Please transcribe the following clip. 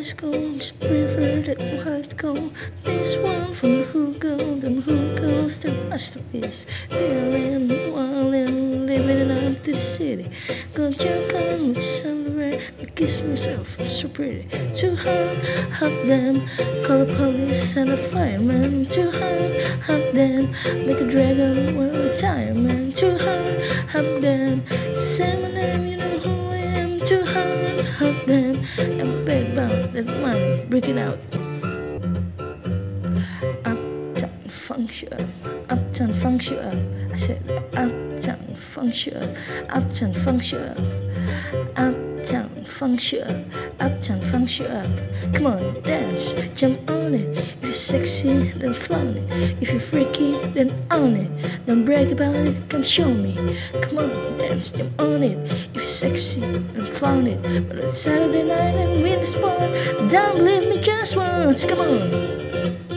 the high school, just prefer that white gold. This one from who go, them who goes to masterpiece. Feeling wild and living to the city. Got your come to celebrate, I kiss myself, I'm so pretty. Too hard, hot them. call the police and the fireman. Too hot them. make a dragon wear retirement. Too hot them. say my name, you know who I am. Too hot damn, Bad about that money, breaking out. Uptown up, uptown up. I said uptown up, uptown up, uptown funk you up, uptown funk you up. Come on, dance, jump on it. If you're sexy, then flaunt it. If you're freaky, then own it. Don't brag about it, come show me. Come on, dance, jump on it. If you're sexy, then flaunt it. But it's Saturday night and we in the spot. Don't leave me just once. Come on.